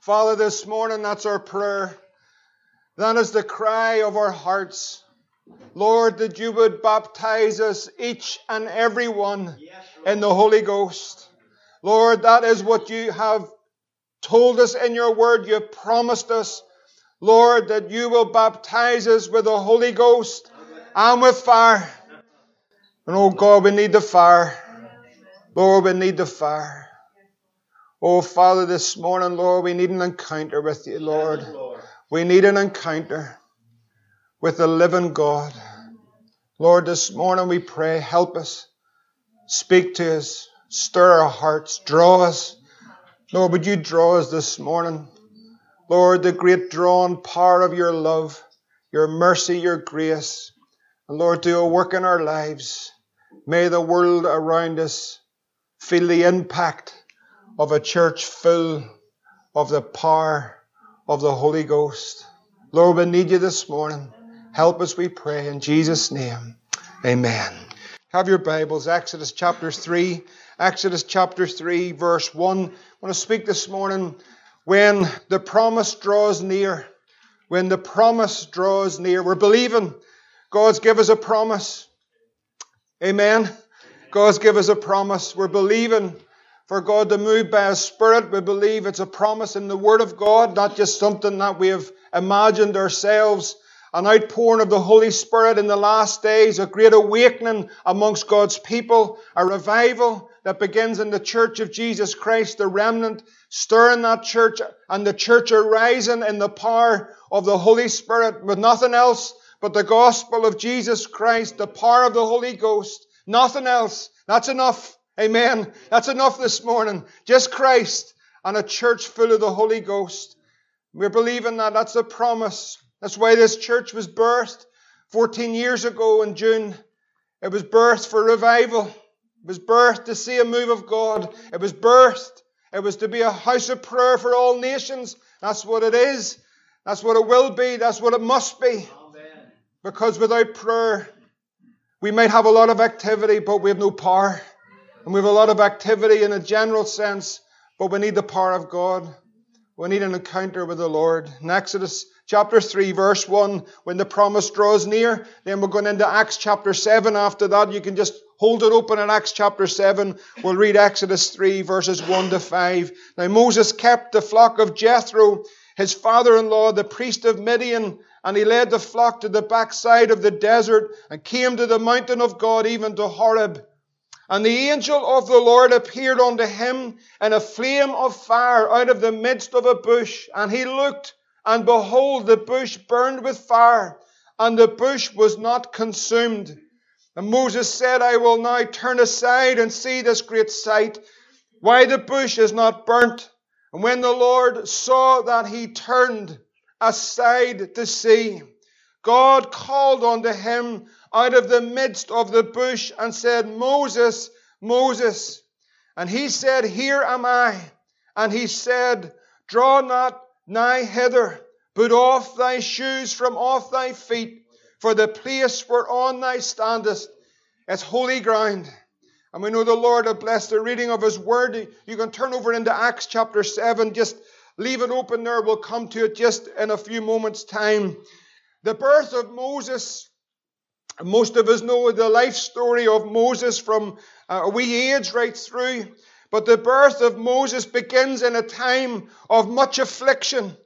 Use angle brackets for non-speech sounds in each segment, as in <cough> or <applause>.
Father, this morning that's our prayer. That is the cry of our hearts. Lord, that you would baptize us, each and every one, in the Holy Ghost. Lord, that is what you have told us in your word. You promised us, Lord, that you will baptize us with the Holy Ghost and with fire. And oh God, we need the fire. Lord, we need the fire. Oh Father, this morning, Lord, we need an encounter with you, Lord. We need an encounter with the living God. Lord, this morning we pray, help us. Speak to us. Stir our hearts. Draw us. Lord, would you draw us this morning? Lord, the great drawing power of your love, your mercy, your grace. And Lord, do a work in our lives. May the world around us feel the impact of a church full of the power of the Holy Ghost. Lord, we need you this morning. Help us, we pray, in Jesus' name. Amen. Have your Bibles, Exodus chapter 3. Exodus chapter 3, verse 1. I want to speak this morning when the promise draws near. When the promise draws near. We're believing God's give us a promise. Amen. God's give us a promise. We're believing for God to move by His Spirit. We believe it's a promise in the Word of God, not just something that we have imagined ourselves an outpouring of the Holy Spirit in the last days, a great awakening amongst God's people, a revival that begins in the church of Jesus Christ, the remnant stirring that church and the church arising in the power of the Holy Spirit with nothing else but the gospel of Jesus Christ, the power of the Holy Ghost, nothing else. That's enough. Amen. That's enough this morning. Just Christ and a church full of the Holy Ghost. We're believing that. That's a promise. That's why this church was birthed 14 years ago in June. It was birthed for revival. It was birthed to see a move of God. It was birthed. It was to be a house of prayer for all nations. That's what it is. That's what it will be. That's what it must be. Amen. Because without prayer, we might have a lot of activity, but we have no power. And we have a lot of activity in a general sense, but we need the power of God. We need an encounter with the Lord. In Exodus chapter 3, verse 1, when the promise draws near. Then we're going into Acts chapter 7 after that. You can just hold it open in Acts chapter 7. We'll read Exodus 3, verses 1 to 5. Now Moses kept the flock of Jethro, his father in law, the priest of Midian, and he led the flock to the backside of the desert and came to the mountain of God, even to Horeb. And the angel of the Lord appeared unto him in a flame of fire out of the midst of a bush. And he looked, and behold, the bush burned with fire, and the bush was not consumed. And Moses said, I will now turn aside and see this great sight, why the bush is not burnt. And when the Lord saw that he turned aside to see, God called unto him out of the midst of the bush and said, Moses, Moses. And he said, Here am I. And he said, Draw not nigh hither. Put off thy shoes from off thy feet, for the place whereon thou standest is holy ground. And we know the Lord will blessed the reading of His Word. You can turn over into Acts chapter 7. Just leave it open there. We'll come to it just in a few moments' time. The birth of Moses. Most of us know the life story of Moses from uh, a wee age right through. But the birth of Moses begins in a time of much affliction.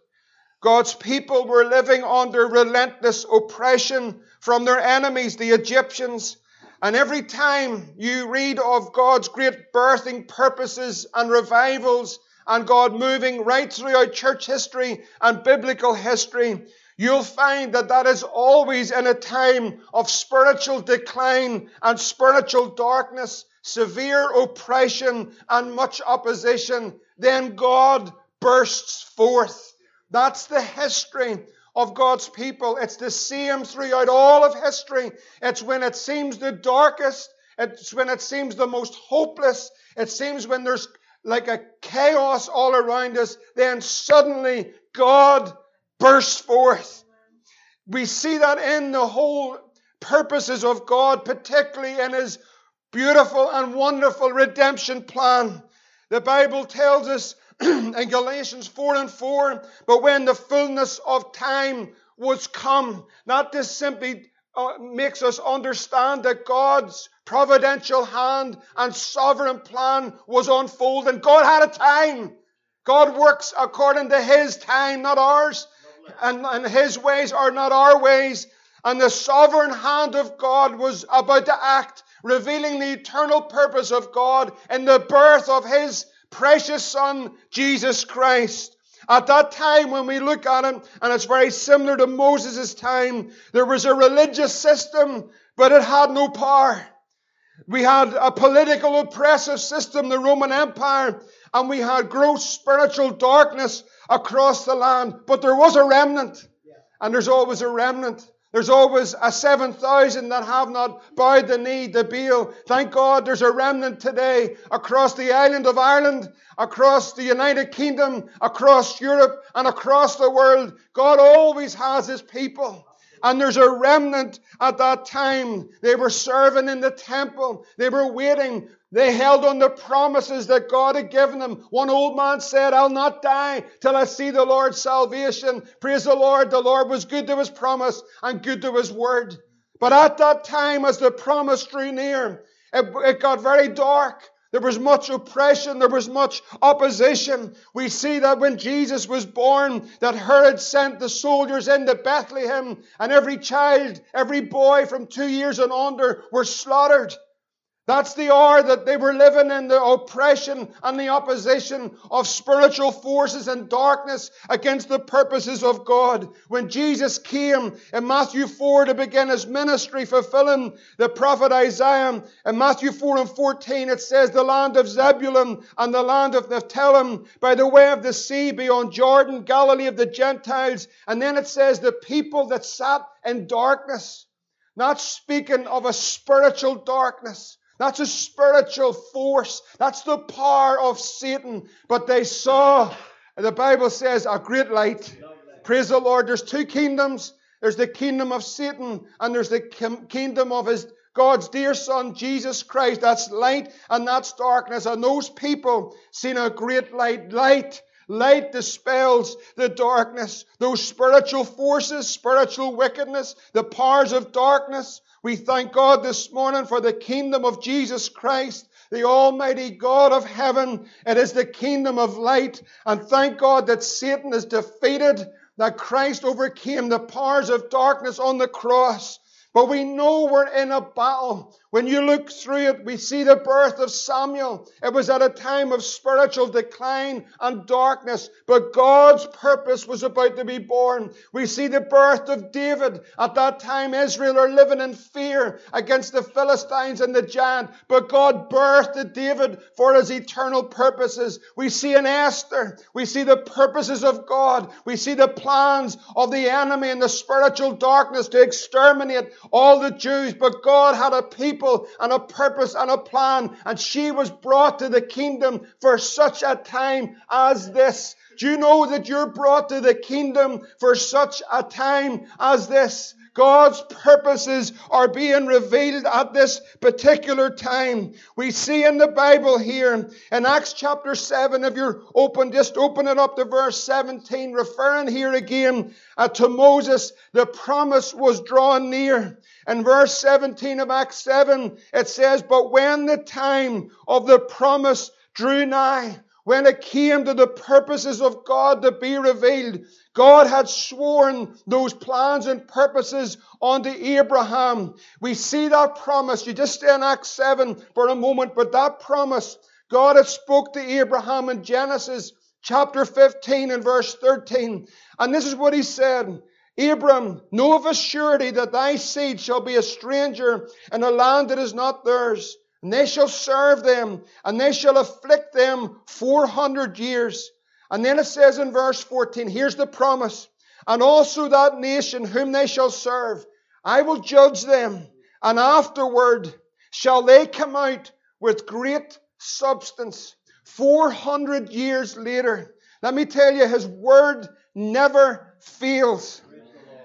God's people were living under relentless oppression from their enemies, the Egyptians. And every time you read of God's great birthing purposes and revivals and God moving right throughout church history and biblical history, you'll find that that is always in a time of spiritual decline and spiritual darkness severe oppression and much opposition, then God bursts forth. That's the history of God's people. It's the same throughout all of history. It's when it seems the darkest, it's when it seems the most hopeless, it seems when there's like a chaos all around us, then suddenly God bursts forth. We see that in the whole purposes of God, particularly in His beautiful and wonderful redemption plan. The Bible tells us <clears throat> in Galatians 4 and 4, but when the fullness of time was come, not this simply uh, makes us understand that God's providential hand and sovereign plan was unfolding. God had a time. God works according to His time, not ours. And, and His ways are not our ways. And the sovereign hand of God was about to act, revealing the eternal purpose of God in the birth of His precious Son, Jesus Christ. At that time, when we look at it, and it's very similar to Moses' time, there was a religious system, but it had no power. We had a political oppressive system, the Roman Empire, and we had gross spiritual darkness across the land. But there was a remnant, and there's always a remnant. There's always a 7,000 that have not bowed the knee to Baal. Thank God there's a remnant today across the island of Ireland, across the United Kingdom, across Europe, and across the world. God always has His people. And there's a remnant at that time. They were serving in the temple. They were waiting they held on the promises that God had given them. One old man said, I'll not die till I see the Lord's salvation. Praise the Lord. The Lord was good to his promise and good to his word. But at that time, as the promise drew near, it, it got very dark. There was much oppression. There was much opposition. We see that when Jesus was born, that Herod sent the soldiers into Bethlehem and every child, every boy from two years and under were slaughtered. That's the hour that they were living in the oppression and the opposition of spiritual forces and darkness against the purposes of God. When Jesus came in Matthew 4 to begin his ministry, fulfilling the prophet Isaiah, in Matthew 4 and 14 it says, The land of Zebulun and the land of Naphtali by the way of the sea beyond Jordan, Galilee of the Gentiles. And then it says, The people that sat in darkness. Not speaking of a spiritual darkness that's a spiritual force. That's the power of Satan. But they saw, the Bible says, a great light. Praise the Lord. There's two kingdoms. There's the kingdom of Satan and there's the kingdom of his God's dear son, Jesus Christ. That's light and that's darkness. And those people seen a great light. Light. Light dispels the darkness, those spiritual forces, spiritual wickedness, the powers of darkness. We thank God this morning for the kingdom of Jesus Christ, the Almighty God of heaven. It is the kingdom of light. And thank God that Satan is defeated, that Christ overcame the powers of darkness on the cross. But we know we're in a battle. When you look through it, we see the birth of Samuel. It was at a time of spiritual decline and darkness, but God's purpose was about to be born. We see the birth of David. At that time, Israel are living in fear against the Philistines and the giant, but God birthed David for his eternal purposes. We see in Esther, we see the purposes of God. We see the plans of the enemy and the spiritual darkness to exterminate all the Jews, but God had a people people and a purpose and a plan. And she was brought to the kingdom for such a time as this. Do you know that you're brought to the kingdom for such a time as this? God's purposes are being revealed at this particular time. We see in the Bible here in Acts chapter 7, if you're open, just open it up to verse 17, referring here again uh, to Moses, the promise was drawn near. In verse 17 of Acts 7, it says, But when the time of the promise drew nigh, when it came to the purposes of God to be revealed, God had sworn those plans and purposes unto Abraham. We see that promise. You just stay in Acts 7 for a moment, but that promise, God had spoke to Abraham in Genesis chapter 15 and verse 13. And this is what he said. Abram, know of a surety that thy seed shall be a stranger in a land that is not theirs and they shall serve them, and they shall afflict them 400 years. And then it says in verse 14, here's the promise. And also that nation whom they shall serve, I will judge them, and afterward shall they come out with great substance. 400 years later. Let me tell you, His word never fails.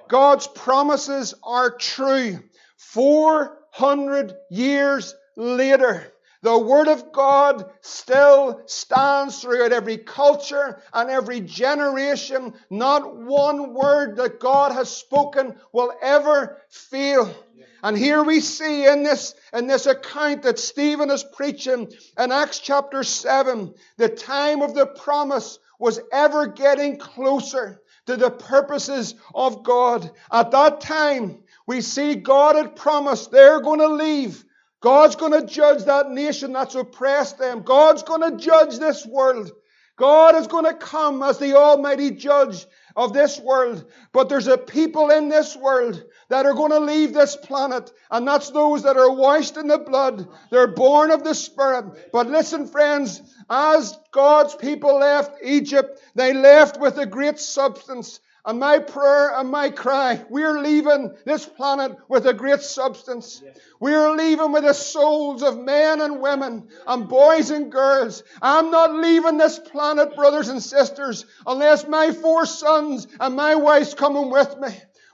God's promises are true. 400 years later. The Word of God still stands throughout every culture and every generation. Not one word that God has spoken will ever fail. And here we see in this, in this account that Stephen is preaching in Acts chapter 7, the time of the promise was ever getting closer to the purposes of God. At that time, we see God had promised they're going to leave God's going to judge that nation that's oppressed them. God's going to judge this world. God is going to come as the Almighty Judge of this world. But there's a people in this world that are going to leave this planet, and that's those that are washed in the blood. They're born of the Spirit. But listen, friends, as God's people left Egypt, they left with a great substance. And my prayer and my cry, we're leaving this planet with a great substance. We're leaving with the souls of men and women and boys and girls. I'm not leaving this planet, brothers and sisters, unless my four sons and my wife's coming with me.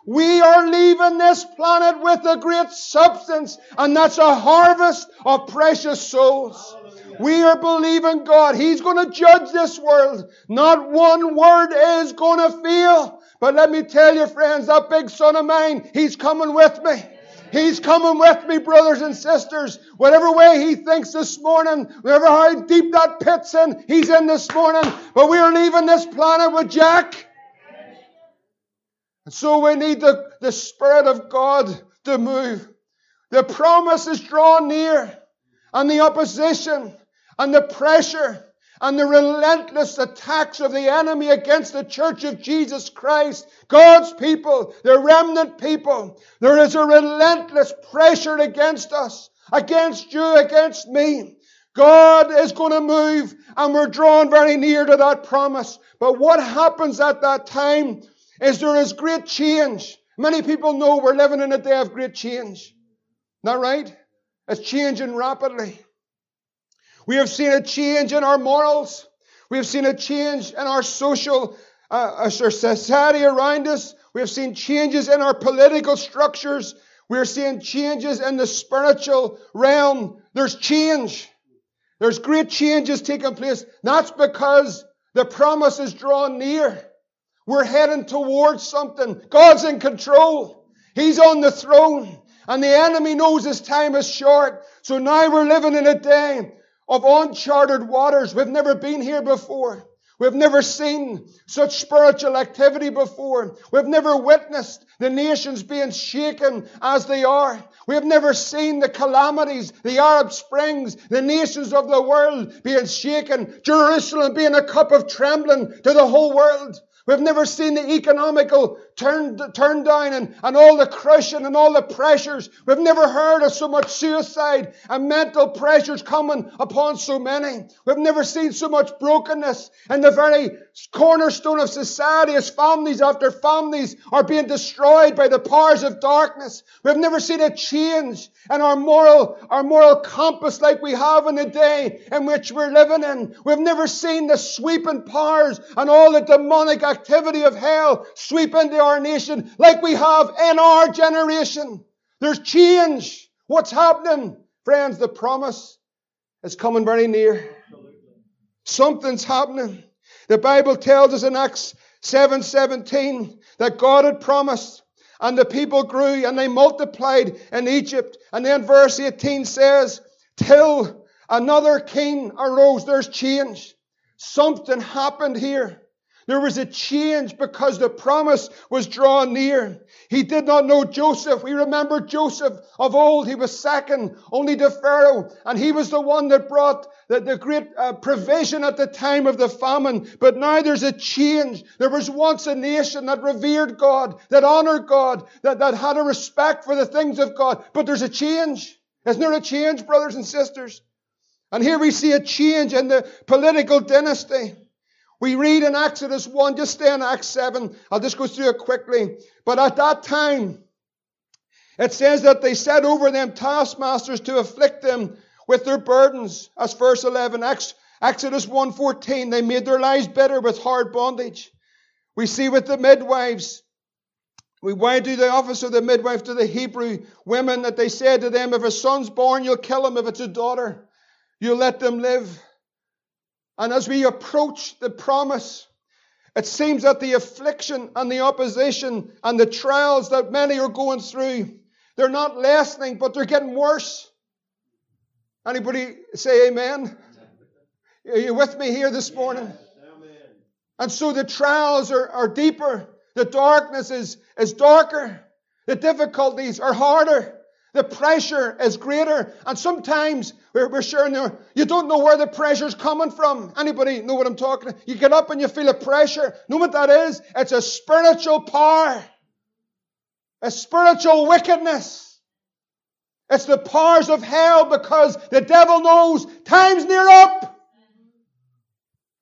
We are leaving this planet with a great substance, and that's a harvest of precious souls. We are believing God. He's going to judge this world. Not one word is going to fail. But let me tell you, friends, that big son of mine, he's coming with me. He's coming with me, brothers and sisters. Whatever way he thinks this morning, whatever how deep that pit's in, he's in this morning. But we are leaving this planet with Jack. And so we need the, the Spirit of God to move. The promise is drawn near, and the opposition and the pressure and the relentless attacks of the enemy against the church of Jesus Christ, God's people, the remnant people. There is a relentless pressure against us, against you, against me. God is going to move and we're drawn very near to that promise. But what happens at that time is there is great change. Many people know we're living in a day of great change. That right? It's changing rapidly. We have seen a change in our morals. We have seen a change in our social, uh, our society around us. We have seen changes in our political structures. We are seeing changes in the spiritual realm. There's change. There's great changes taking place. That's because the promise is drawn near. We're heading towards something. God's in control. He's on the throne. And the enemy knows his time is short. So now we're living in a day of uncharted waters. We've never been here before. We've never seen such spiritual activity before. We've never witnessed the nations being shaken as they are. We have never seen the calamities, the Arab Springs, the nations of the world being shaken, Jerusalem being a cup of trembling to the whole world. We've never seen the economical turn, turn down and, and all the crushing and all the pressures. We've never heard of so much suicide and mental pressures coming upon so many. We've never seen so much brokenness and the very cornerstone of society as families after families are being destroyed by the powers of darkness. We've never seen a change in our moral, our moral compass like we have in the day in which we're living in. We've never seen the sweeping powers and all the demonic activity of hell sweep into our nation like we have in our generation. There's change. What's happening? Friends, the promise is coming very near. Something's happening. The Bible tells us in Acts 7:17 that God had promised and the people grew and they multiplied in Egypt. And then verse 18 says, till another king arose. There's change. Something happened here. There was a change because the promise was drawn near. He did not know Joseph. We remember Joseph of old. He was second only to Pharaoh. And he was the one that brought the, the great uh, provision at the time of the famine. But now there's a change. There was once a nation that revered God, that honored God, that, that had a respect for the things of God. But there's a change. Isn't there a change, brothers and sisters? And here we see a change in the political dynasty. We read in Exodus 1, just stay in Acts 7. I'll just go through it quickly. But at that time, it says that they set over them taskmasters to afflict them with their burdens. As verse 11, Exodus 1.14, they made their lives bitter with hard bondage. We see with the midwives, we went to the office of the midwife to the Hebrew women that they said to them, if a son's born, you'll kill him if it's a daughter. you'll let them live. And as we approach the promise, it seems that the affliction and the opposition and the trials that many are going through, they're not lessening, but they're getting worse. Anybody say amen? Are you with me here this morning? And so the trials are, are deeper. The darkness is, is darker. The difficulties are harder. The pressure is greater. And sometimes we're, we're there, you don't know where the pressure's coming from. Anybody know what I'm talking about? You get up and you feel a pressure. Know what that is? It's a spiritual power. A spiritual wickedness. It's the powers of hell because the devil knows time's near up.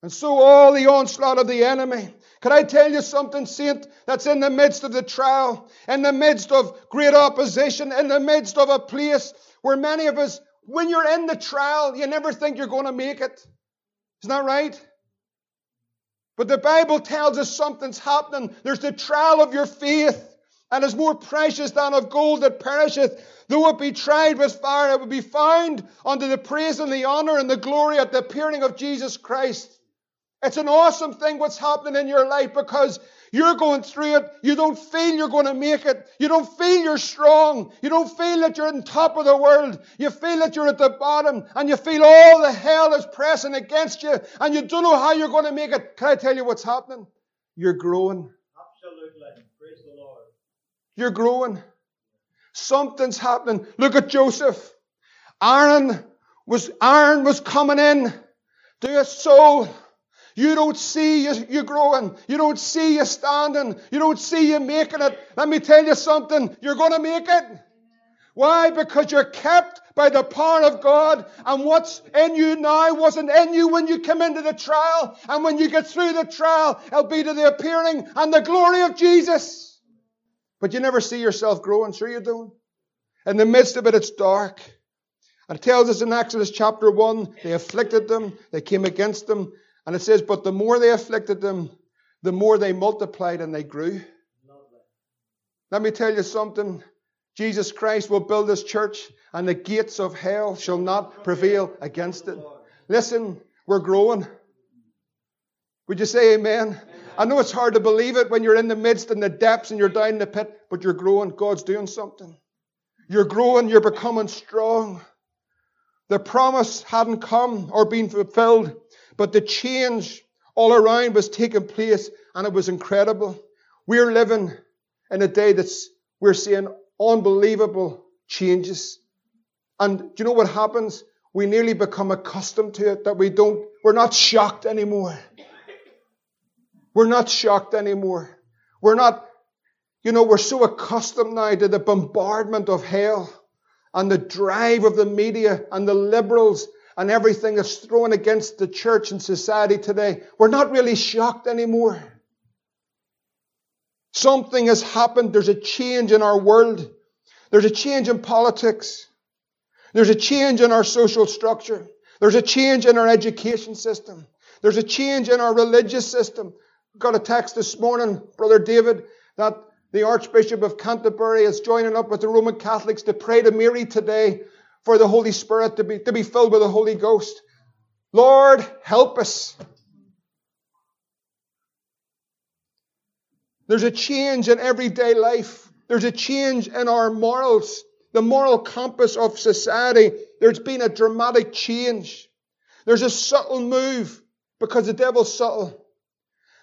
And so all the onslaught of the enemy. Can I tell you something, saint, that's in the midst of the trial, in the midst of great opposition, in the midst of a place where many of us, when you're in the trial, you never think you're going to make it. Isn't that right? But the Bible tells us something's happening. There's the trial of your faith, and is more precious than of gold that perisheth. Though it be tried with fire, it will be found unto the praise and the honor and the glory at the appearing of Jesus Christ. It's an awesome thing what's happening in your life because you're going through it. You don't feel you're going to make it. You don't feel you're strong. You don't feel that you're on top of the world. You feel that you're at the bottom and you feel all the hell is pressing against you and you don't know how you're going to make it. Can I tell you what's happening? You're growing. Absolutely. Praise the Lord. You're growing. Something's happening. Look at Joseph. iron was, iron was coming in to a soul you don't see you, you growing. You don't see you standing. You don't see you making it. Let me tell you something. You're going to make it. Why? Because you're kept by the power of God, and what's in you now wasn't in you when you come into the trial, and when you get through the trial, it'll be to the appearing and the glory of Jesus. But you never see yourself growing, sure you don't. In the midst of it, it's dark. And it tells us in Exodus chapter 1, they afflicted them, they came against them, and it says, But the more they afflicted them, the more they multiplied and they grew. Let me tell you something. Jesus Christ will build his church, and the gates of hell shall not prevail against it. Listen, we're growing. Would you say amen? I know it's hard to believe it when you're in the midst and the depths and you're down in the pit, but you're growing. God's doing something. You're growing, you're becoming strong. The promise hadn't come or been fulfilled but the change all around was taking place and it was incredible. We're living in a day that's, we're seeing unbelievable changes. And do you know what happens? We nearly become accustomed to it that we don't, we're not shocked anymore. We're not shocked anymore. We're not, you know, we're so accustomed now to the bombardment of hell and the drive of the media and the liberals and everything that's thrown against the church and society today, we're not really shocked anymore. Something has happened. There's a change in our world. There's a change in politics. There's a change in our social structure. There's a change in our education system. There's a change in our religious system. Got a text this morning, Brother David, that the Archbishop of Canterbury is joining up with the Roman Catholics to pray to Mary today for the Holy Spirit to be, to be filled with the Holy Ghost. Lord, help us. There's a change in everyday life. There's a change in our morals, the moral compass of society. There's been a dramatic change. There's a subtle move because the devil's subtle.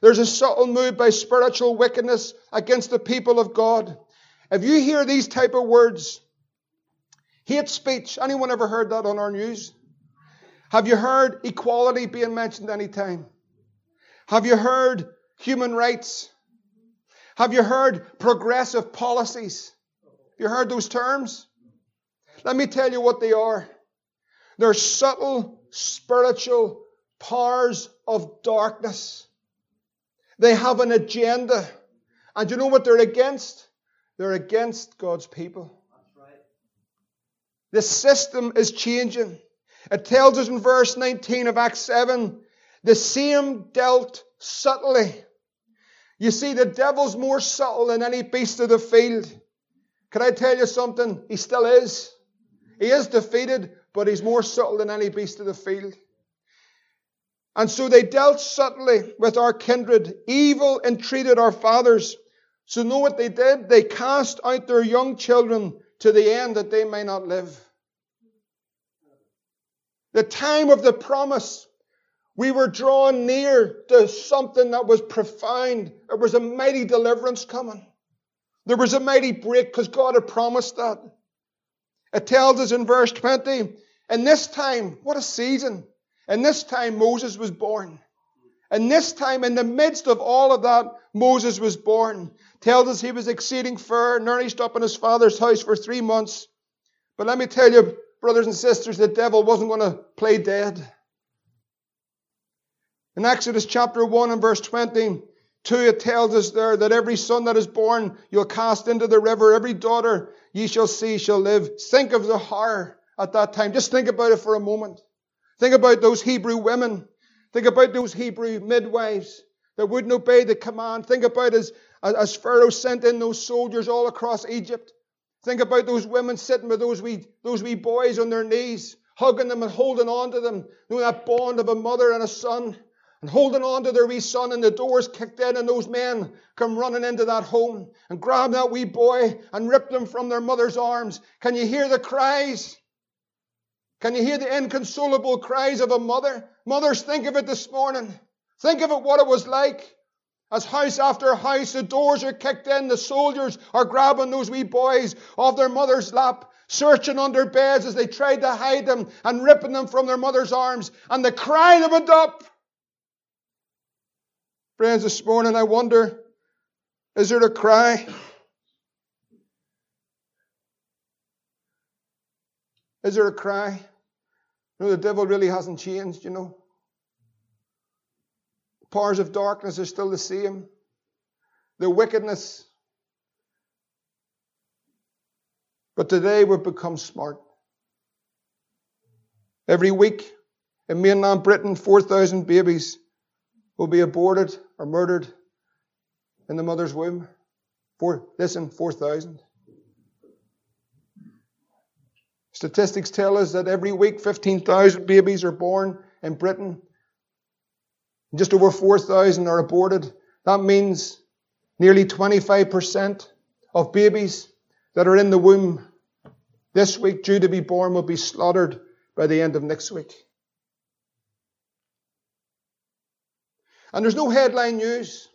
There's a subtle move by spiritual wickedness against the people of God. If you hear these type of words, Hate speech. Anyone ever heard that on our news? Have you heard equality being mentioned any time? Have you heard human rights? Have you heard progressive policies? You heard those terms? Let me tell you what they are. They're subtle spiritual powers of darkness. They have an agenda. And you know what they're against? They're against God's people. The system is changing. It tells us in verse 19 of Acts 7 the same dealt subtly. You see, the devil's more subtle than any beast of the field. Can I tell you something? He still is. He is defeated, but he's more subtle than any beast of the field. And so they dealt subtly with our kindred. Evil entreated our fathers. So know what they did? They cast out their young children to the end that they may not live. The time of the promise, we were drawn near to something that was profound. There was a mighty deliverance coming. There was a mighty break because God had promised that. It tells us in verse 20, and this time, what a season. And this time Moses was born. And this time, in the midst of all of that, Moses was born. Tells us he was exceeding fair, nourished up in his father's house for three months. But let me tell you, brothers and sisters, the devil wasn't going to play dead. In Exodus chapter 1 and verse 22, it tells us there that every son that is born you'll cast into the river, every daughter ye shall see shall live. Think of the horror at that time. Just think about it for a moment. Think about those Hebrew women. Think about those Hebrew midwives that wouldn't obey the command. Think about as, as Pharaoh sent in those soldiers all across Egypt. Think about those women sitting with those wee, those wee boys on their knees, hugging them and holding on to them. You know that bond of a mother and a son. And holding on to their wee son, and the doors kicked in, and those men come running into that home and grab that wee boy and rip them from their mother's arms. Can you hear the cries? Can you hear the inconsolable cries of a mother? Mothers, think of it this morning. Think of it what it was like. As house after house, the doors are kicked in, the soldiers are grabbing those wee boys off their mother's lap, searching under beds as they tried to hide them and ripping them from their mother's arms, and the cry of went up. Friends, this morning I wonder, is there a cry? Is there a cry? No, the devil really hasn't changed, you know. Powers of darkness are still the same. The wickedness. But today we've become smart. Every week in mainland Britain, 4,000 babies will be aborted or murdered in the mother's womb. Four, listen, 4,000. Statistics tell us that every week 15,000 babies are born in Britain. Just over 4,000 are aborted. That means nearly 25% of babies that are in the womb this week due to be born will be slaughtered by the end of next week. And there's no headline news.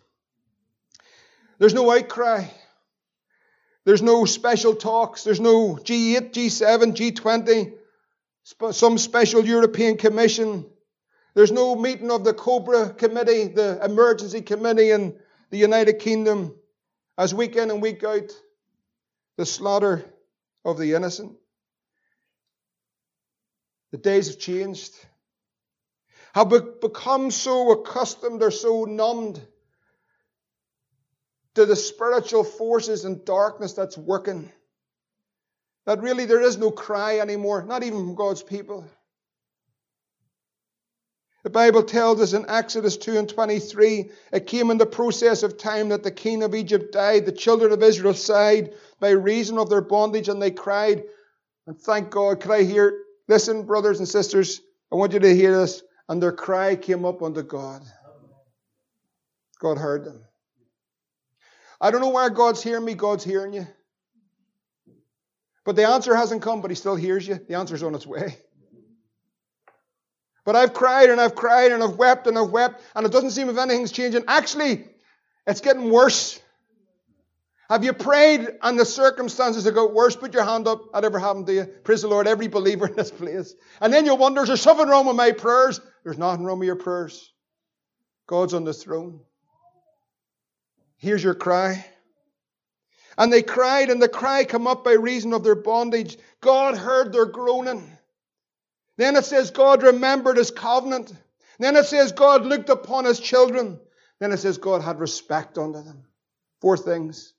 There's no outcry. There's no special talks. There's no G8, G7, G20, some special European Commission. There's no meeting of the Cobra Committee, the Emergency Committee in the United Kingdom, as week in and week out, the slaughter of the innocent. The days have changed. Have become so accustomed or so numbed to the spiritual forces and darkness that's working. That really there is no cry anymore, not even from God's people. The Bible tells us in Exodus 2 and 23, it came in the process of time that the king of Egypt died. The children of Israel sighed by reason of their bondage, and they cried. And thank God, could I hear, listen, brothers and sisters, I want you to hear this. And their cry came up unto God. God heard them. I don't know why God's hearing me, God's hearing you. But the answer hasn't come, but He still hears you. The answer's on its way. But I've cried and I've cried and I've wept and I've wept, and it doesn't seem if anything's changing. Actually, it's getting worse. Have you prayed and the circumstances have got worse? Put your hand up. That ever happened to you? Praise the Lord, every believer in this place. And then you'll wonder, is there something wrong with my prayers? There's nothing wrong with your prayers. God's on the throne. Here's your cry. And they cried, and the cry come up by reason of their bondage. God heard their groaning. Then it says God remembered his covenant. Then it says God looked upon his children. Then it says God had respect unto them. Four things.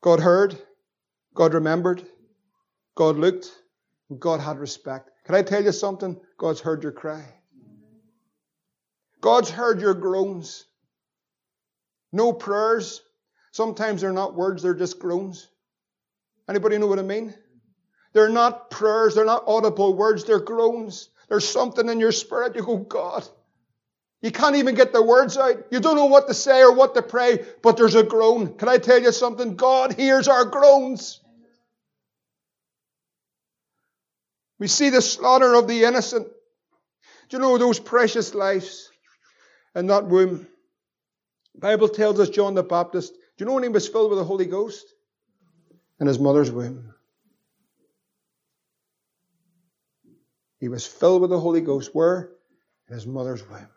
God heard, God remembered, God looked, God had respect. Can I tell you something? God's heard your cry. God's heard your groans. No prayers. Sometimes they're not words, they're just groans. Anybody know what I mean? They're not prayers, they're not audible words, they're groans. There's something in your spirit. You go, God. You can't even get the words out. You don't know what to say or what to pray, but there's a groan. Can I tell you something? God hears our groans. We see the slaughter of the innocent. Do you know those precious lives in that womb? The Bible tells us John the Baptist, do you know when he was filled with the Holy Ghost? In his mother's womb. He was filled with the Holy Ghost. Where? In his mother's womb.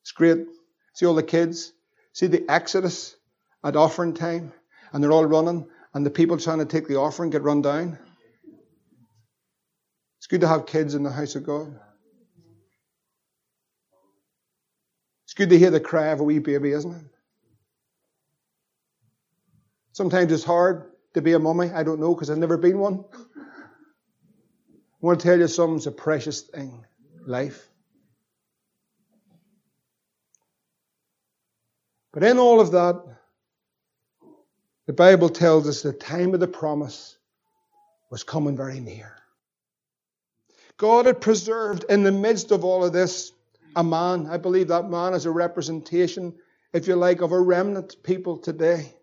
It's great. See all the kids? See the exodus at offering time? And they're all running, and the people trying to take the offering get run down. It's good to have kids in the house of God. It's good to hear the cry of a wee baby, isn't it? Sometimes it's hard to be a mummy. I don't know because I've never been one. <laughs> I want to tell you something's a precious thing life. But in all of that, the Bible tells us the time of the promise was coming very near. God had preserved in the midst of all of this a man. I believe that man is a representation, if you like, of a remnant people today.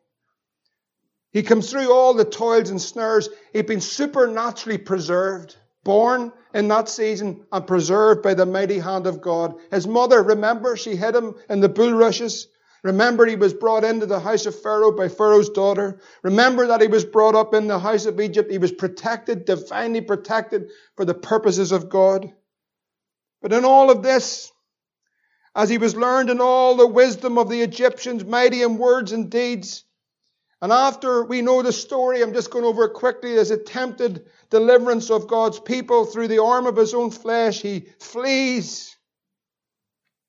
He comes through all the toils and snares. He'd been supernaturally preserved, born in that season and preserved by the mighty hand of God. His mother, remember, she hid him in the bulrushes. Remember, he was brought into the house of Pharaoh by Pharaoh's daughter. Remember that he was brought up in the house of Egypt. He was protected, divinely protected for the purposes of God. But in all of this, as he was learned in all the wisdom of the Egyptians, mighty in words and deeds, and after we know the story, I'm just going over it quickly, his attempted deliverance of God's people through the arm of his own flesh, he flees.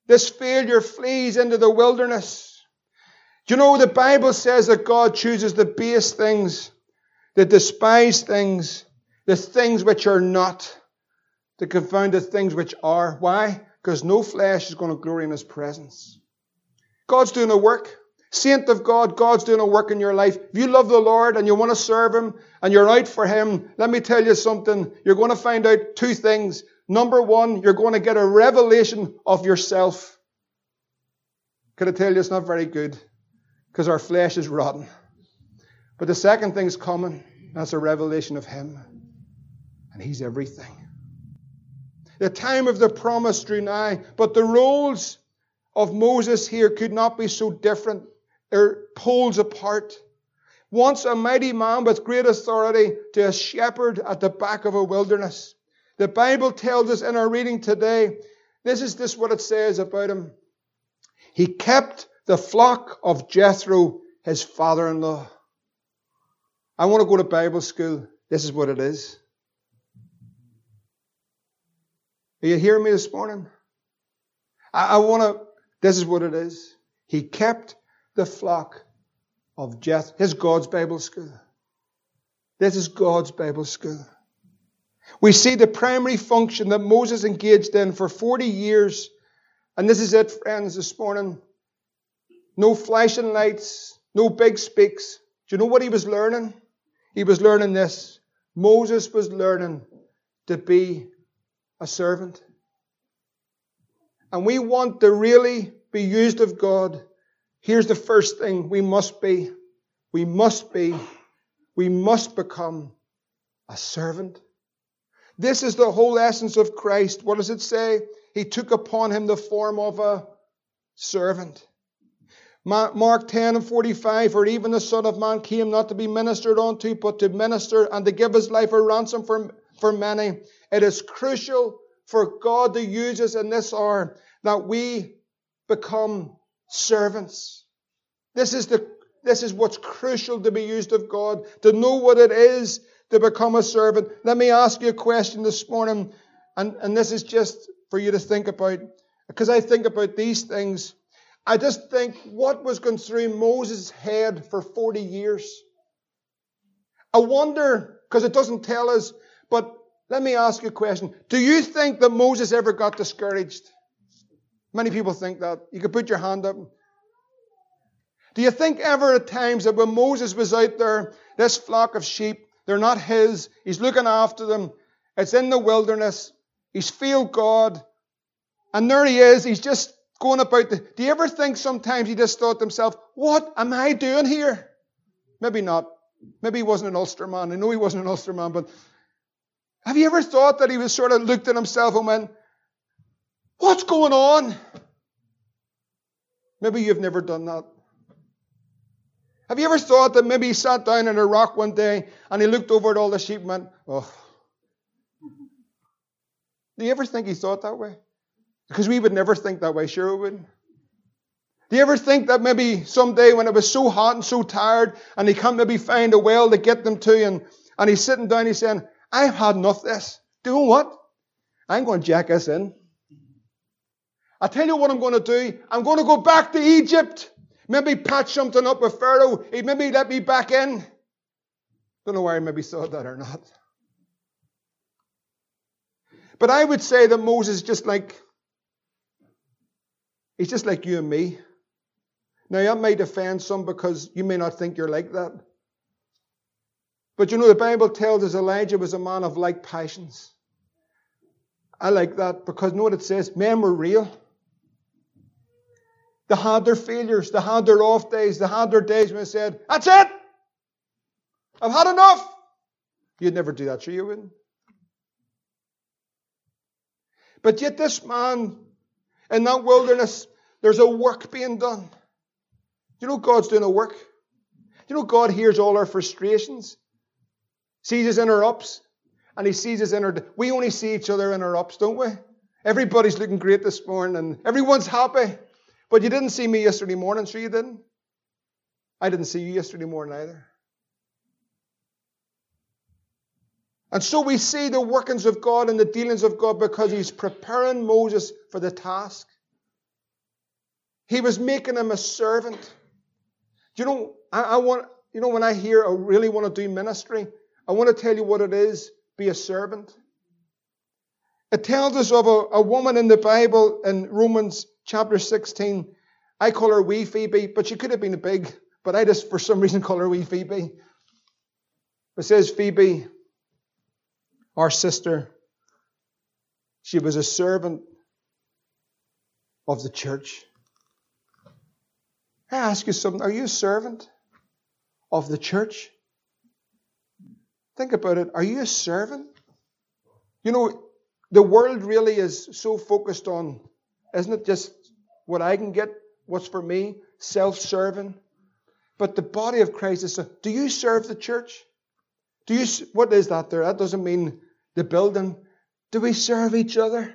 This failure flees into the wilderness. Do you know the Bible says that God chooses the base things, the despised things, the things which are not, the things which are. Why? Because no flesh is going to glory in His presence. God's doing a work. Saint of God, God's doing a work in your life. If you love the Lord and you want to serve Him and you're out for Him, let me tell you something. You're going to find out two things. Number one, you're going to get a revelation of yourself. Can I tell you it's not very good? because our flesh is rotten. But the second thing is coming. That's a revelation of Him. And He's everything. The time of the promise drew nigh, but the roles of Moses here could not be so different. They're poles apart. Once a mighty man with great authority to a shepherd at the back of a wilderness. The Bible tells us in our reading today, this is this what it says about him. He kept the flock of Jethro, his father in law. I want to go to Bible school. This is what it is. Are you hearing me this morning? I, I want to, this is what it is. He kept the flock of Jethro, his God's Bible school. This is God's Bible school. We see the primary function that Moses engaged in for 40 years. And this is it, friends, this morning. No flashing lights, no big speaks. Do you know what he was learning? He was learning this. Moses was learning to be a servant. And we want to really be used of God. Here's the first thing we must be. We must be. We must become a servant. This is the whole essence of Christ. What does it say? He took upon him the form of a servant. Mark 10 and 45, for even the Son of Man came not to be ministered unto, but to minister and to give his life a ransom for, for many. It is crucial for God to use us in this hour that we become servants. This is the this is what's crucial to be used of God, to know what it is to become a servant. Let me ask you a question this morning, and, and this is just for you to think about, because I think about these things I just think what was going through Moses' head for 40 years. I wonder, because it doesn't tell us, but let me ask you a question. Do you think that Moses ever got discouraged? Many people think that. You could put your hand up. Do you think ever at times that when Moses was out there, this flock of sheep, They're not his. He's looking after them. It's in the wilderness. He's failed God. And there he is. He's just going about the. Do you ever think sometimes he just thought to himself, what am I doing here? Maybe not. Maybe he wasn't an Ulster man. I know he wasn't an Ulster man, but have you ever thought that he was sort of looked at himself and went, What's going on? Maybe you've never done that. Have you ever thought that maybe he sat down in a rock one day and he looked over at all the sheep and went, Oh. Do you ever think he thought that way? Because we would never think that way, sure we wouldn't. Do you ever think that maybe someday when it was so hot and so tired and he can't maybe find a well to get them to and, and he's sitting down, he's saying, I've had enough of this. Doing what? I'm going to jack us in. I tell you what I'm going to do. I'm going to go back to Egypt. Maybe patch something up with Pharaoh. He'd maybe let me back in. Don't know why I maybe thought that or not. But I would say that Moses just like, he's just like you and me. Now, that may offend some because you may not think you're like that. But you know, the Bible tells us Elijah was a man of like passions. I like that because you know what it says? Men were real. They had their failures, they had their off days, they had their days when they said, That's it! I've had enough! You'd never do that, sure you wouldn't. But yet, this man in that wilderness, there's a work being done. You know God's doing a work? You know God hears all our frustrations? Sees us in our ups, and He sees us in our. We only see each other in our ups, don't we? Everybody's looking great this morning, and everyone's happy. But you didn't see me yesterday morning, sure you didn't? I didn't see you yesterday morning either. And so we see the workings of God and the dealings of God because he's preparing Moses for the task. He was making him a servant. You know, I, I, want, you know, when I hear I really want to do ministry, I want to tell you what it is be a servant. It tells us of a, a woman in the Bible in Romans chapter 16. I call her wee Phoebe, but she could have been a big, but I just for some reason call her wee Phoebe. It says Phoebe our sister, she was a servant of the church. I ask you something. Are you a servant of the church? Think about it. Are you a servant? You know, the world really is so focused on, isn't it just what I can get, what's for me, self serving? But the body of Christ is, do you serve the church? Do you, what is that there? That doesn't mean the building? Do we serve each other?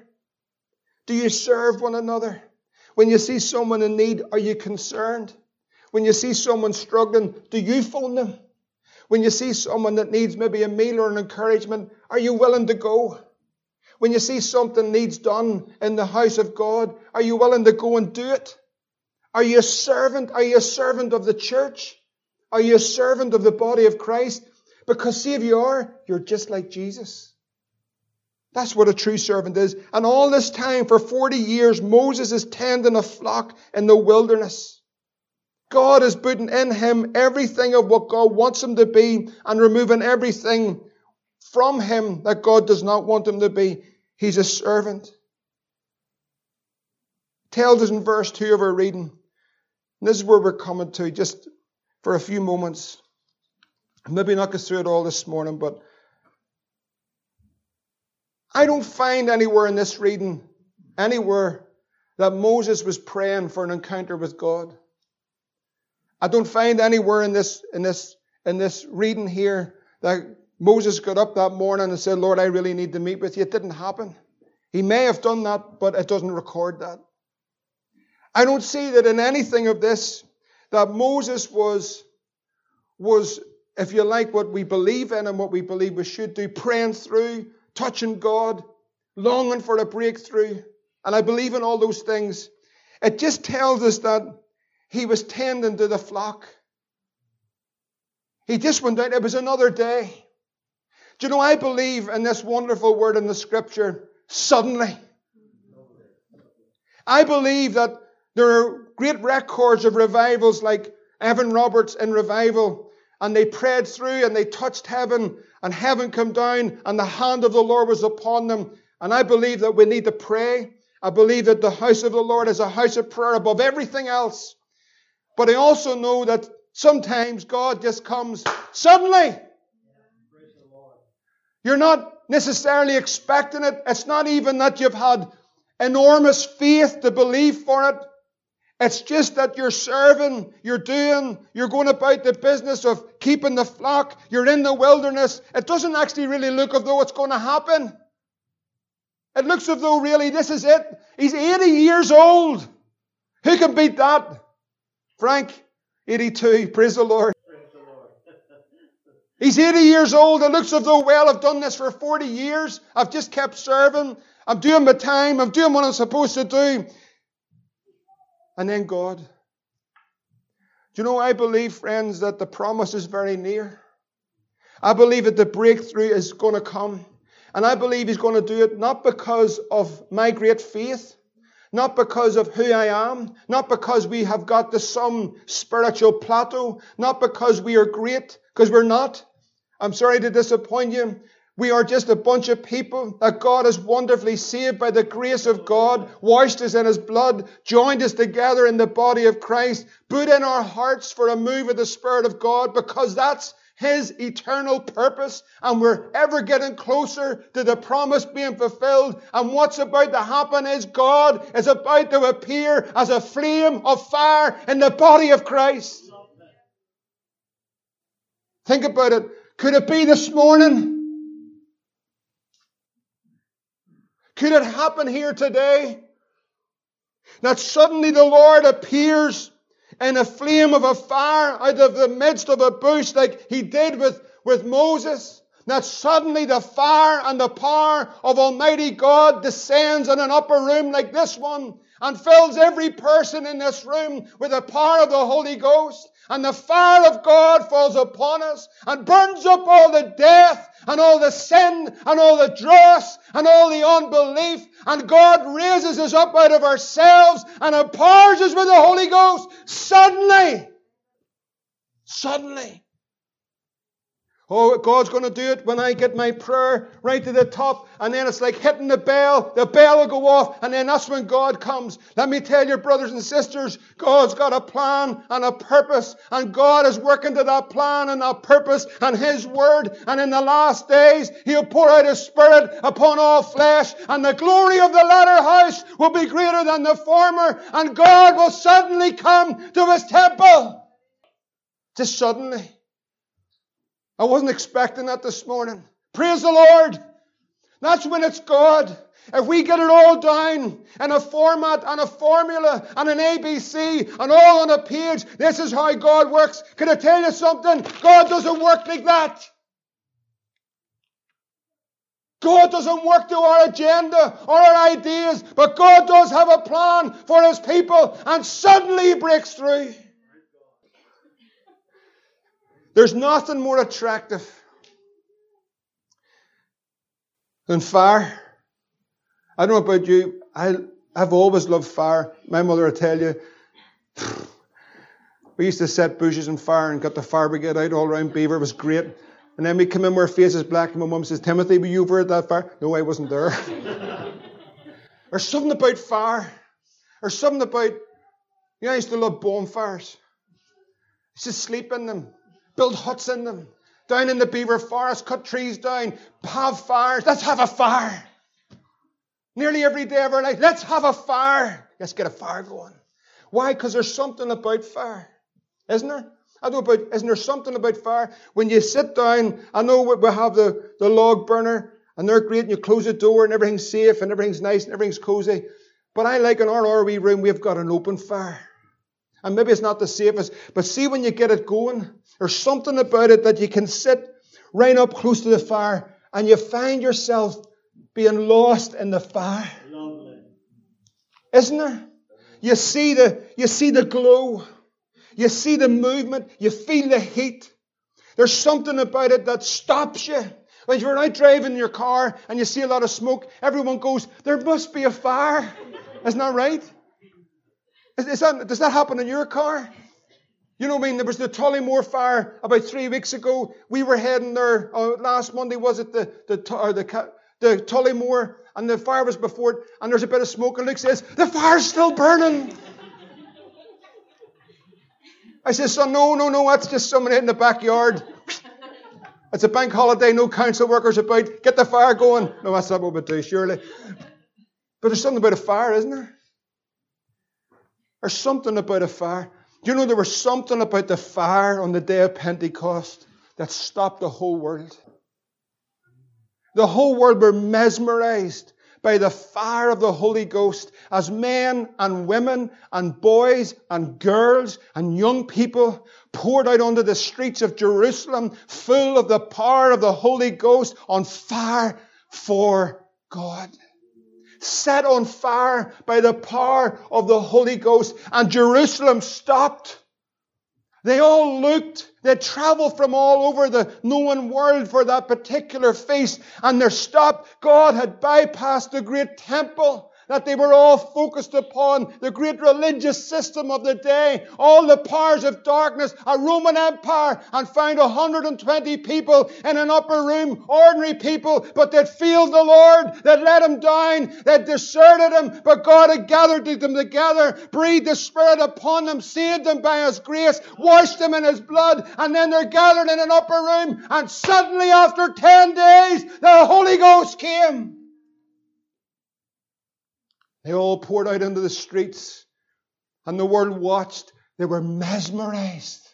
Do you serve one another? When you see someone in need, are you concerned? When you see someone struggling, do you phone them? When you see someone that needs maybe a meal or an encouragement, are you willing to go? When you see something needs done in the house of God, are you willing to go and do it? Are you a servant? Are you a servant of the church? Are you a servant of the body of Christ? Because see if you are, you're just like Jesus. That's what a true servant is. And all this time, for 40 years, Moses is tending a flock in the wilderness. God is putting in him everything of what God wants him to be and removing everything from him that God does not want him to be. He's a servant. tells us in verse 2 of our reading. And this is where we're coming to just for a few moments. Maybe not go through it all this morning, but I don't find anywhere in this reading, anywhere, that Moses was praying for an encounter with God. I don't find anywhere in this, in this, in this reading here that Moses got up that morning and said, Lord, I really need to meet with you. It didn't happen. He may have done that, but it doesn't record that. I don't see that in anything of this that Moses was, was, if you like, what we believe in and what we believe we should do, praying through touching God, longing for a breakthrough. And I believe in all those things. It just tells us that he was tending to the flock. He just went out. It was another day. Do you know, I believe in this wonderful word in the scripture, suddenly. I believe that there are great records of revivals like Evan Roberts in revival and they prayed through and they touched heaven and heaven came down and the hand of the Lord was upon them. And I believe that we need to pray. I believe that the house of the Lord is a house of prayer above everything else. But I also know that sometimes God just comes suddenly. You're not necessarily expecting it. It's not even that you've had enormous faith to believe for it. It's just that you're serving, you're doing, you're going about the business of keeping the flock, you're in the wilderness. It doesn't actually really look as though it's going to happen. It looks as though really this is it. He's 80 years old. Who can beat that? Frank, 82. Praise the Lord. He's 80 years old. It looks as though, well, I've done this for 40 years. I've just kept serving. I'm doing my time. I'm doing what I'm supposed to do and then God. Do you know, I believe, friends, that the promise is very near. I believe that the breakthrough is going to come. And I believe He's going to do it not because of my great faith, not because of who I am, not because we have got to some spiritual plateau, not because we are great, because we're not. I'm sorry to disappoint you. We are just a bunch of people that God has wonderfully saved by the grace of God, washed us in His blood, joined us together in the body of Christ, put in our hearts for a move of the Spirit of God because that's His eternal purpose and we're ever getting closer to the promise being fulfilled. And what's about to happen is God is about to appear as a flame of fire in the body of Christ. Think about it. Could it be this morning? Could it happen here today? That suddenly the Lord appears in a flame of a fire out of the midst of a bush like he did with, with Moses. That suddenly the fire and the power of Almighty God descends in an upper room like this one and fills every person in this room with the power of the Holy Ghost. And the fire of God falls upon us and burns up all the death and all the sin and all the dross and all the unbelief. And God raises us up out of ourselves and empowers us with the Holy Ghost suddenly. Suddenly. Oh, God's going to do it when I get my prayer right to the top, and then it's like hitting the bell. The bell will go off, and then that's when God comes. Let me tell you, brothers and sisters, God's got a plan and a purpose, and God is working to that plan and that purpose and His word. And in the last days, He'll pour out His Spirit upon all flesh, and the glory of the latter house will be greater than the former, and God will suddenly come to His temple. Just suddenly. I wasn't expecting that this morning. Praise the Lord. That's when it's God. If we get it all down in a format and a formula and an ABC and all on a page, this is how God works. Can I tell you something? God doesn't work like that. God doesn't work to our agenda or our ideas, but God does have a plan for His people, and suddenly He breaks through. There's nothing more attractive than fire. I don't know about you. I, I've always loved fire. My mother will tell you. <sighs> We used to set bushes on fire and got the fire brigade out all around Belvoir. It was great. And then we come in our faces black, and my mum says, Timothy, were you over at that fire? No, I wasn't there. <laughs> There's something about fire. There's something about, you know, I used to love bonfires. I used to sleep in them build huts in them. Down in the Belvoir forest, cut trees down, have fires. Let's have a fire. Nearly every day of our life, let's have a fire. Let's get a fire going. Why? Because there's something about fire, isn't there? I don't know about, isn't there something about fire? When you sit down, I know we have the, the log burner, and they're great, and you close the door, and everything's safe, and everything's nice, and everything's cozy. But I like in our RV room, we've got an open fire. And maybe it's not the safest, but see when you get it going, there's something about it that you can sit right up close to the fire and you find yourself being lost in the fire. Lovely. Isn't there? You see the you see the glow. You see the movement. You feel the heat. There's something about it that stops you. When you're out driving your car and you see a lot of smoke, everyone goes, There must be a fire. Isn't that right? Is, that, does that happen in your car? You know what I mean? There was the Tollymore fire about three weeks ago. We were heading there uh, last Monday, was it the the or the the Tollymore, and the fire was before it, and there's a bit of smoke, and Luke says, "The fire's still burning." I said, "Son, no, no, no, that's just someone in the backyard." It's a bank holiday, no council workers about. Get the fire going. No, that's not what we do, surely. But there's something about a fire, isn't there? There's something about a fire. You know there was something about the fire on the day of Pentecost that stopped the whole world? The whole world were mesmerized by the fire of the Holy Ghost as men and women and boys and girls and young people poured out onto the streets of Jerusalem full of the power of the Holy Ghost on fire for God set on fire by the power of the Holy Ghost. And Jerusalem stopped. They all looked. They traveled from all over the known world for that particular feast. And they stopped. God had bypassed the great temple that they were all focused upon the great religious system of the day, all the powers of darkness, a Roman Empire, and found 120 people in an upper room, ordinary people, but they'd failed the Lord, they'd let him down, they'd deserted him, but God had gathered them together, breathed the Spirit upon them, saved them by His grace, washed them in His blood, and then they're gathered in an upper room, and suddenly after 10 days, the Holy Ghost came. They all poured out into the streets, and the world watched. They were mesmerized.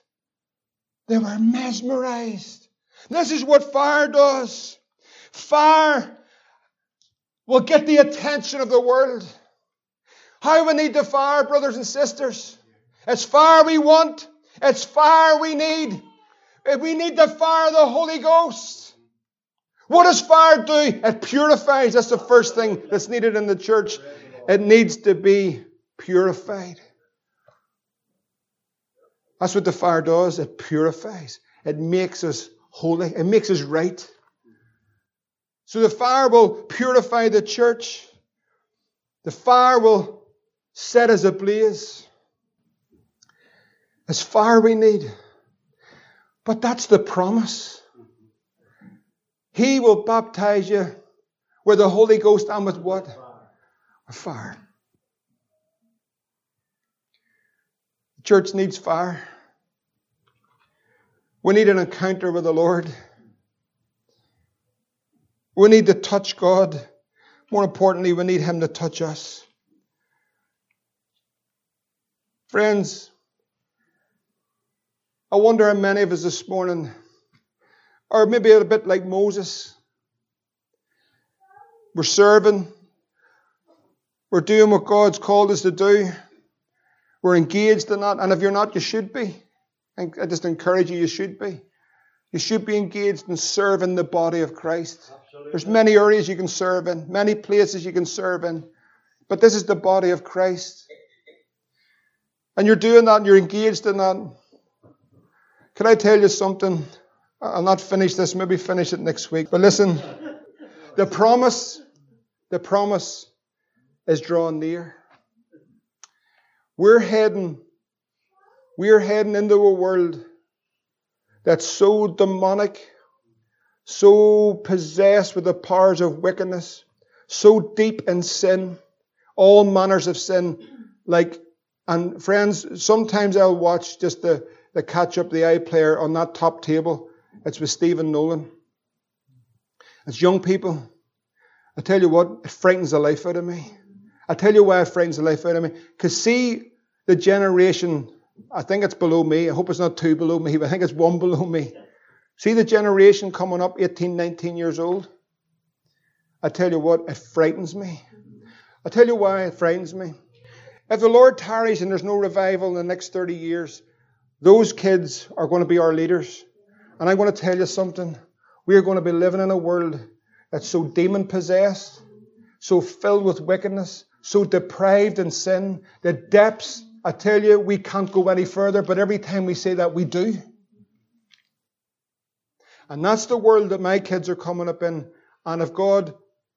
They were mesmerized. This is what fire does. Fire will get the attention of the world. How we need the fire, brothers and sisters. It's fire we want. It's fire we need. We need the fire of the Holy Ghost. What does fire do? It purifies. That's the first thing that's needed in the church. It needs to be purified. That's what the fire does. It purifies. It makes us holy. It makes us right. So the fire will purify the church. The fire will set us ablaze. It's fire we need. But that's the promise. He will baptize you with the Holy Ghost and with what? Fire. The church needs fire. We need an encounter with the Lord. We need to touch God. More importantly, we need Him to touch us. Friends, I wonder how many of us this morning are maybe a bit like Moses. We're serving, we're doing what God's called us to do. We're engaged in that. And if you're not, you should be. I just encourage you, you should be. You should be engaged in serving the body of Christ. Absolutely. There's many areas you can serve in, many places you can serve in. But this is the body of Christ. And you're doing that and you're engaged in that. Can I tell you something? I'll not finish this, maybe finish it next week. But listen, the promise, the promise is drawing near. We're heading, we're heading into a world that's so demonic, so possessed with the powers of wickedness, so deep in sin, all manners of sin. Like, and friends, sometimes I'll watch just the, the catch up the iPlayer on that top table. It's with Stephen Nolan. It's young people. I tell you what, it frightens the life out of me. I tell you why it frightens the life out of me. Because see the generation, I think it's below me. I hope it's not two below me, but I think it's one <laughs> below me. See the generation coming up 18, 19 years old? I tell you what, it frightens me. I tell you why it frightens me. If the Lord tarries and there's no revival in the next 30 years, those kids are going to be our leaders. And I'm going to tell you something. We are going to be living in a world that's so demon possessed, so filled with wickedness, so deprived in sin, the depths, I tell you, we can't go any further, but every time we say that, we do. And that's the world that my kids are coming up in. And if God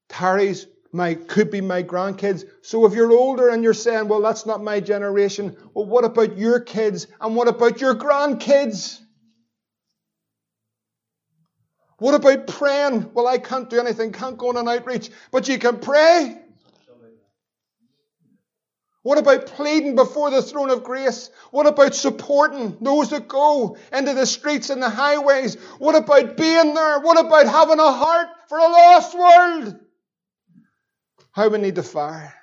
tarries, my could be my grandkids. So if you're older and you're saying, well, that's not my generation, well, what about your kids and what about your grandkids? What about praying? Well, I can't do anything, can't go on an outreach, but you can pray. What about pleading before the throne of grace? What about supporting those that go into the streets and the highways? What about being there? What about having a heart for a lost world? How we need the fire.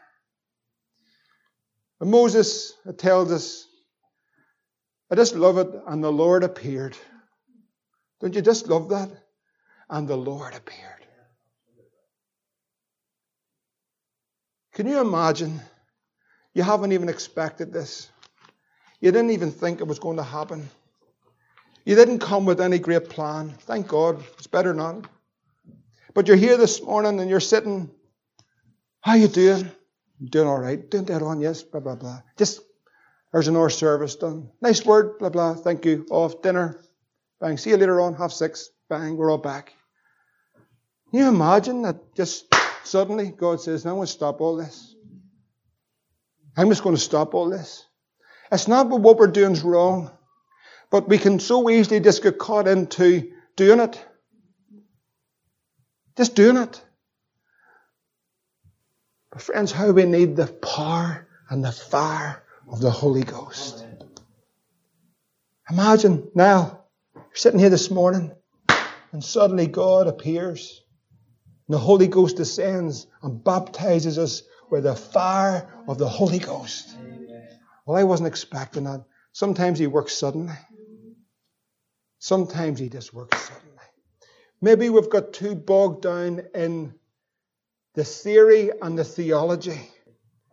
And Moses tells us, I just love it, and the Lord appeared. Don't you just love that? And the Lord appeared. Can you imagine? You haven't even expected this. You didn't even think it was going to happen. You didn't come with any great plan. Thank God. It's better not. But you're here this morning and you're sitting how you doing? Doing all right. Doing dead on, yes, blah, blah, blah. Just, there's an hour service done. Nice word, blah, blah. Thank you. Off, dinner. Bang. See you later on, half six. Bang, we're all back. Can you imagine that just suddenly God says, I'm going to stop all this. I'm just going to stop all this. It's not what we're doing is wrong, but we can so easily just get caught into doing it. Just doing it. But friends, how we need the power and the fire of the Holy Ghost. Imagine now, you're sitting here this morning, and suddenly God appears. And the Holy Ghost descends and baptizes us with the fire of the Holy Ghost. Well, I wasn't expecting that. Sometimes He works suddenly. Sometimes He just works suddenly. Maybe we've got too bogged down in the theory and the theology,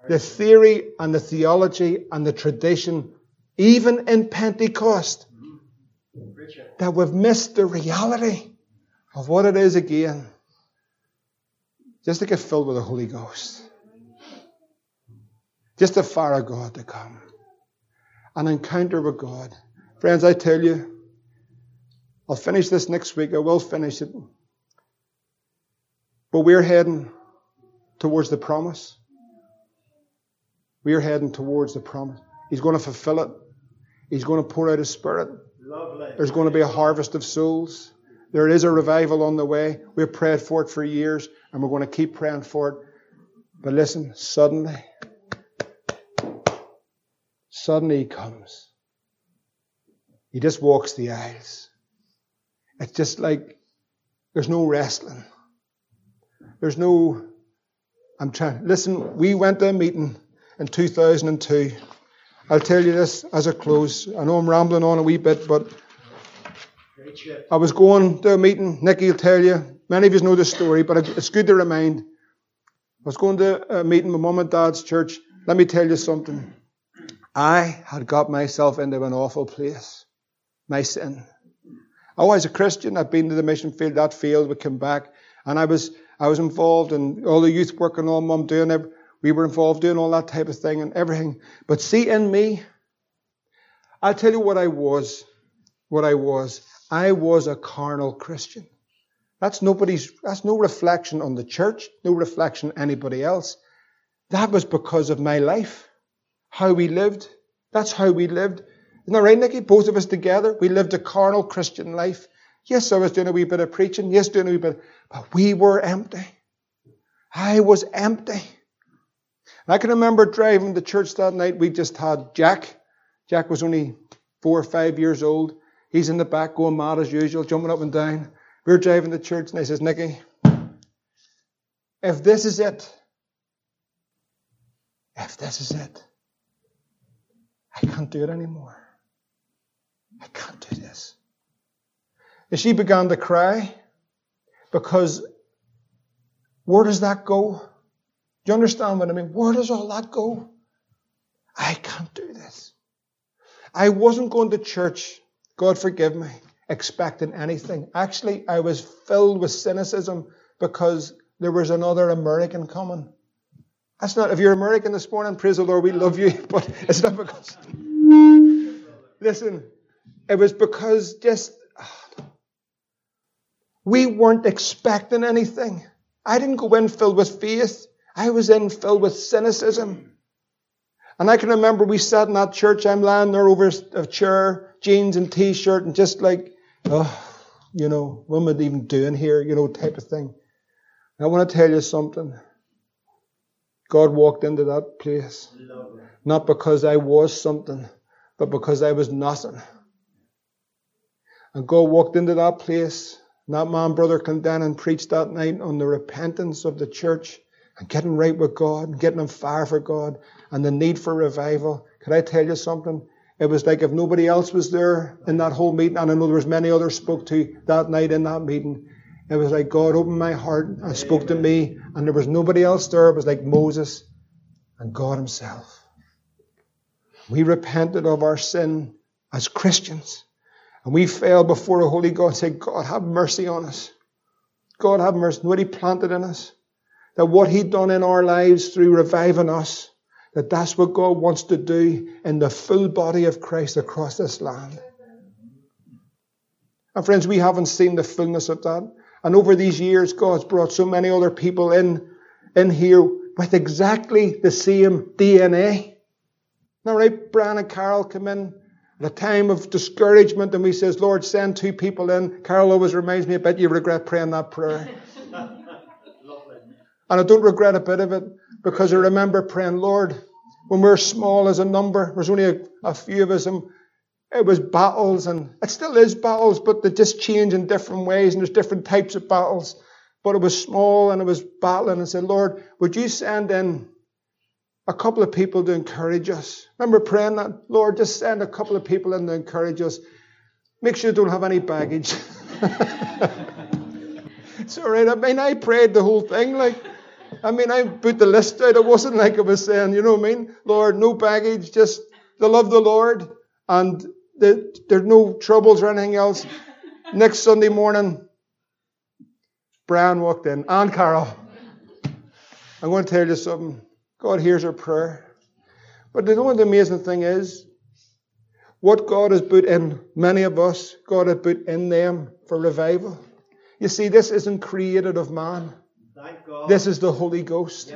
the theory and the theology and the tradition, even in Pentecost, that we've missed the reality of what it is again. Just to get filled with the Holy Ghost. Just a fire of God to come. An encounter with God. Friends, I tell you, I'll finish this next week. I will finish it. But we're heading towards the promise. We are heading towards the promise. He's going to fulfill it. He's going to pour out His Spirit. Lovely. There's going to be a harvest of souls. There is a revival on the way. We've prayed for it for years, and we're going to keep praying for it. But listen, suddenly, suddenly He comes. He just walks the aisles. It's just like there's no wrestling. There's no I'm trying. Listen, we went to a meeting in 2002. I'll tell you this as a close. I know I'm rambling on a wee bit, but I was going to a meeting. Nicky will tell you. Many of you know the story, but it's good to remind. I was going to a meeting with mum and dad's church. Let me tell you something. I had got myself into an awful place. My sin. I was a Christian. I'd been to the mission field, that field, we came back, and I was I was involved in all the youth work and all mum doing. We were involved doing all that type of thing and everything. But see, in me, I'll tell you what I was. What I was. I was a carnal Christian. That's nobody's, that's no reflection on the church, no reflection on anybody else. That was because of my life, how we lived. That's how we lived. Isn't that right, Nicky? Both of us together, we lived a carnal Christian life. Yes, I was doing a wee bit of preaching. Yes, doing a wee bit. But we were empty. I was empty. And I can remember driving to church that night. We just had Jack. Jack was only four or five years old. He's in the back going mad as usual, jumping up and down. We're driving to church and I says, Nicky, if this is it, if this is it, I can't do it anymore. I can't do this. And she began to cry because where does that go? Do you understand what I mean? Where does all that go? I can't do this. I wasn't going to church, God forgive me, expecting anything. Actually, I was filled with cynicism because there was another American coming. That's not, if you're American this morning, praise the Lord, we love you, <laughs> but it's not because. Listen, it was because just <sighs> we weren't expecting anything. I didn't go in filled with faith. I was in filled with cynicism. And I can remember we sat in that church. I'm lying there over a chair, jeans and t-shirt, and just like, oh, you know, what am I even doing here? You know, type of thing. I want to tell you something. God walked into that place. Not because I was something, but because I was nothing. And God walked into that place. And that man, Brother Clendenin, preached that night on the repentance of the church and getting right with God and getting on fire for God and the need for revival. Could I tell you something? It was like if nobody else was there in that whole meeting, and I know there was many others spoke to that night in that meeting. It was like God opened my heart and spoke to me, and there was nobody else there. It was like Moses and God Himself. We repented of our sin as Christians, and we fell before the Holy God and said, God, have mercy on us. God, have mercy. What He planted in us. That what He'd done in our lives through reviving us, that that's what God wants to do in the full body of Christ across this land. And friends, we haven't seen the fullness of that. And over these years, God's brought so many other people in, in here with exactly the same DNA. Now, right, Brian and Carol come in at a time of discouragement and we says, Lord, send two people in. Carol always reminds me, I bet you regret praying that prayer. <laughs> and I don't regret a bit of it because I remember praying, Lord, when we are small as a number, there's only a, a few of us, and it was battles, and it still is battles, but they just change in different ways, and there's different types of battles. But it was small, and it was battling, and said, Lord, would you send in a couple of people to encourage us? Remember praying that, Lord, just send a couple of people in to encourage us. Make sure you don't have any baggage. <laughs> it's all right. I mean, I prayed the whole thing, like. I mean, I put the list out. It wasn't like I was saying, you know what I mean? Lord, no baggage, just the love of the Lord and the, there's no troubles or anything else. <laughs> Next Sunday morning, Brian walked in and Carol. I'm going to tell you something. God hears our prayer. But you know what the amazing thing is? What God has put in many of us, God has put in them for revival. You see, this isn't created of man. This is the Holy Ghost.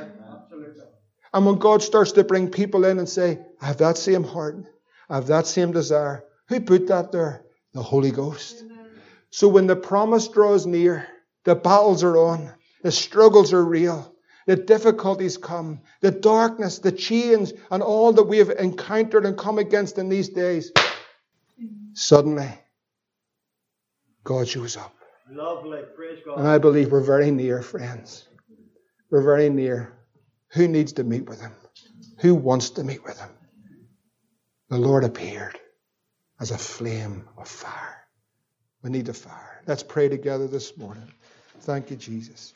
and when God starts to bring people in and say, I have that same heart, I have that same desire, who put that there? The Holy Ghost. So when the promise draws near, the battles are on, the struggles are real, the difficulties come, the darkness, the chains, and all that we have encountered and come against in these days, suddenly God shows up. Lovely. Praise God. And I believe we're very near, friends. We're very near. Who needs to meet with him? Who wants to meet with him? The Lord appeared as a flame of fire. We need the fire. Let's pray together this morning. Thank you, Jesus.